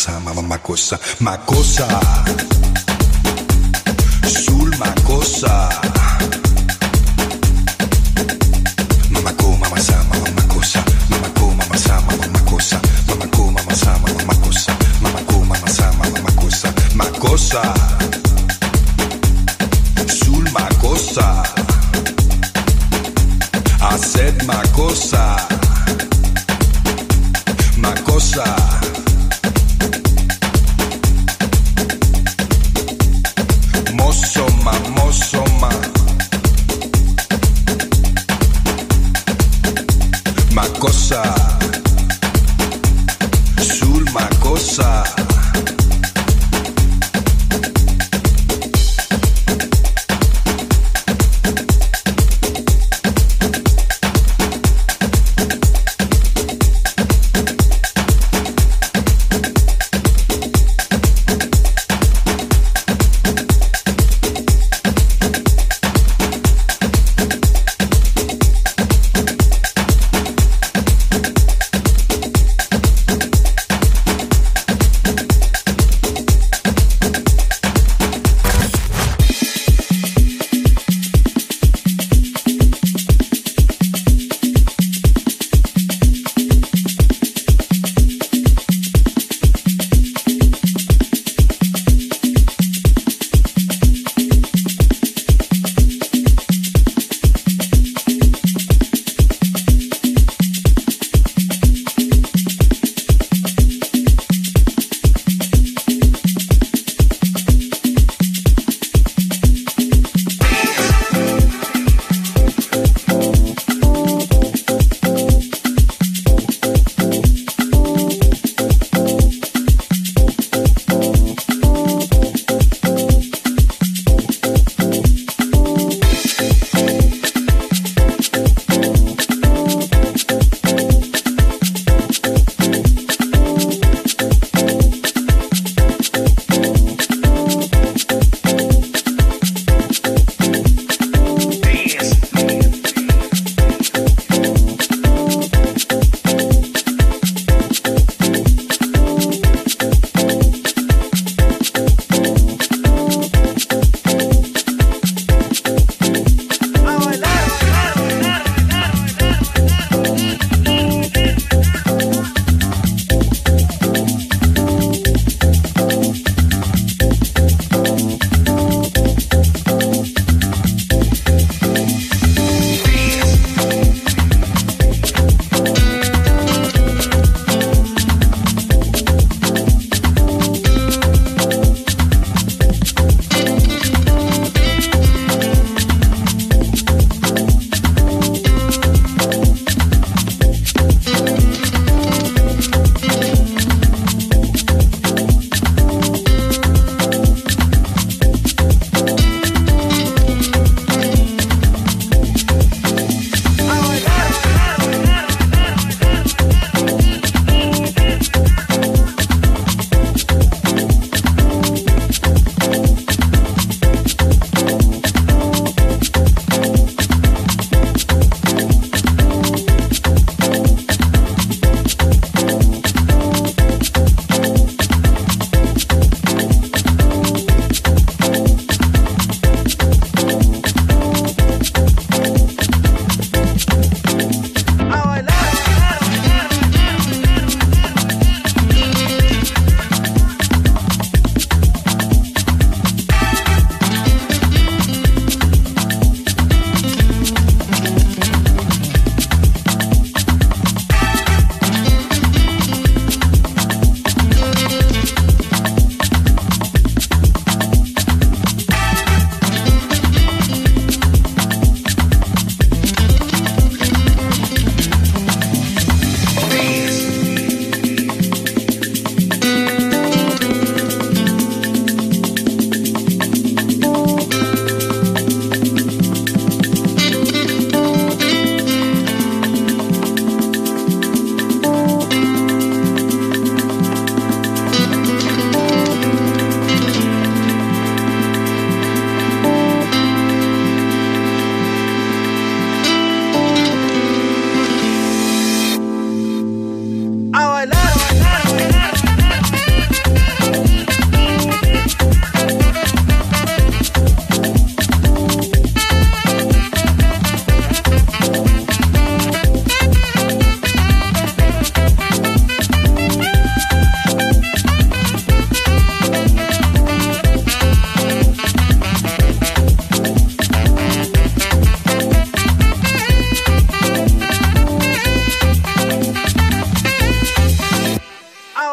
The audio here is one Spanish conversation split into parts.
sama cosa? Ma cosa?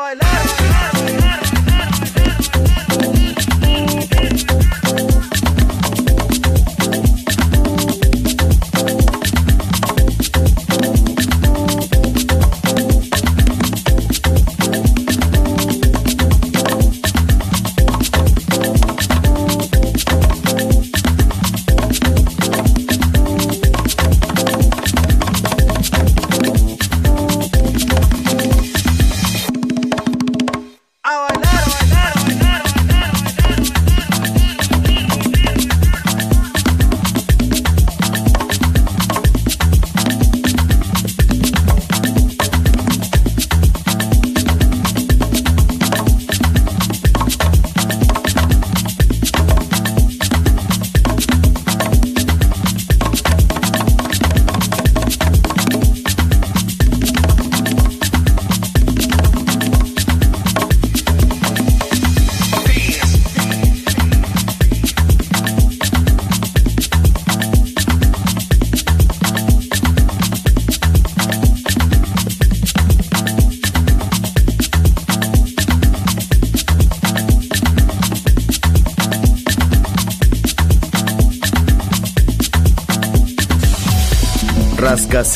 toilet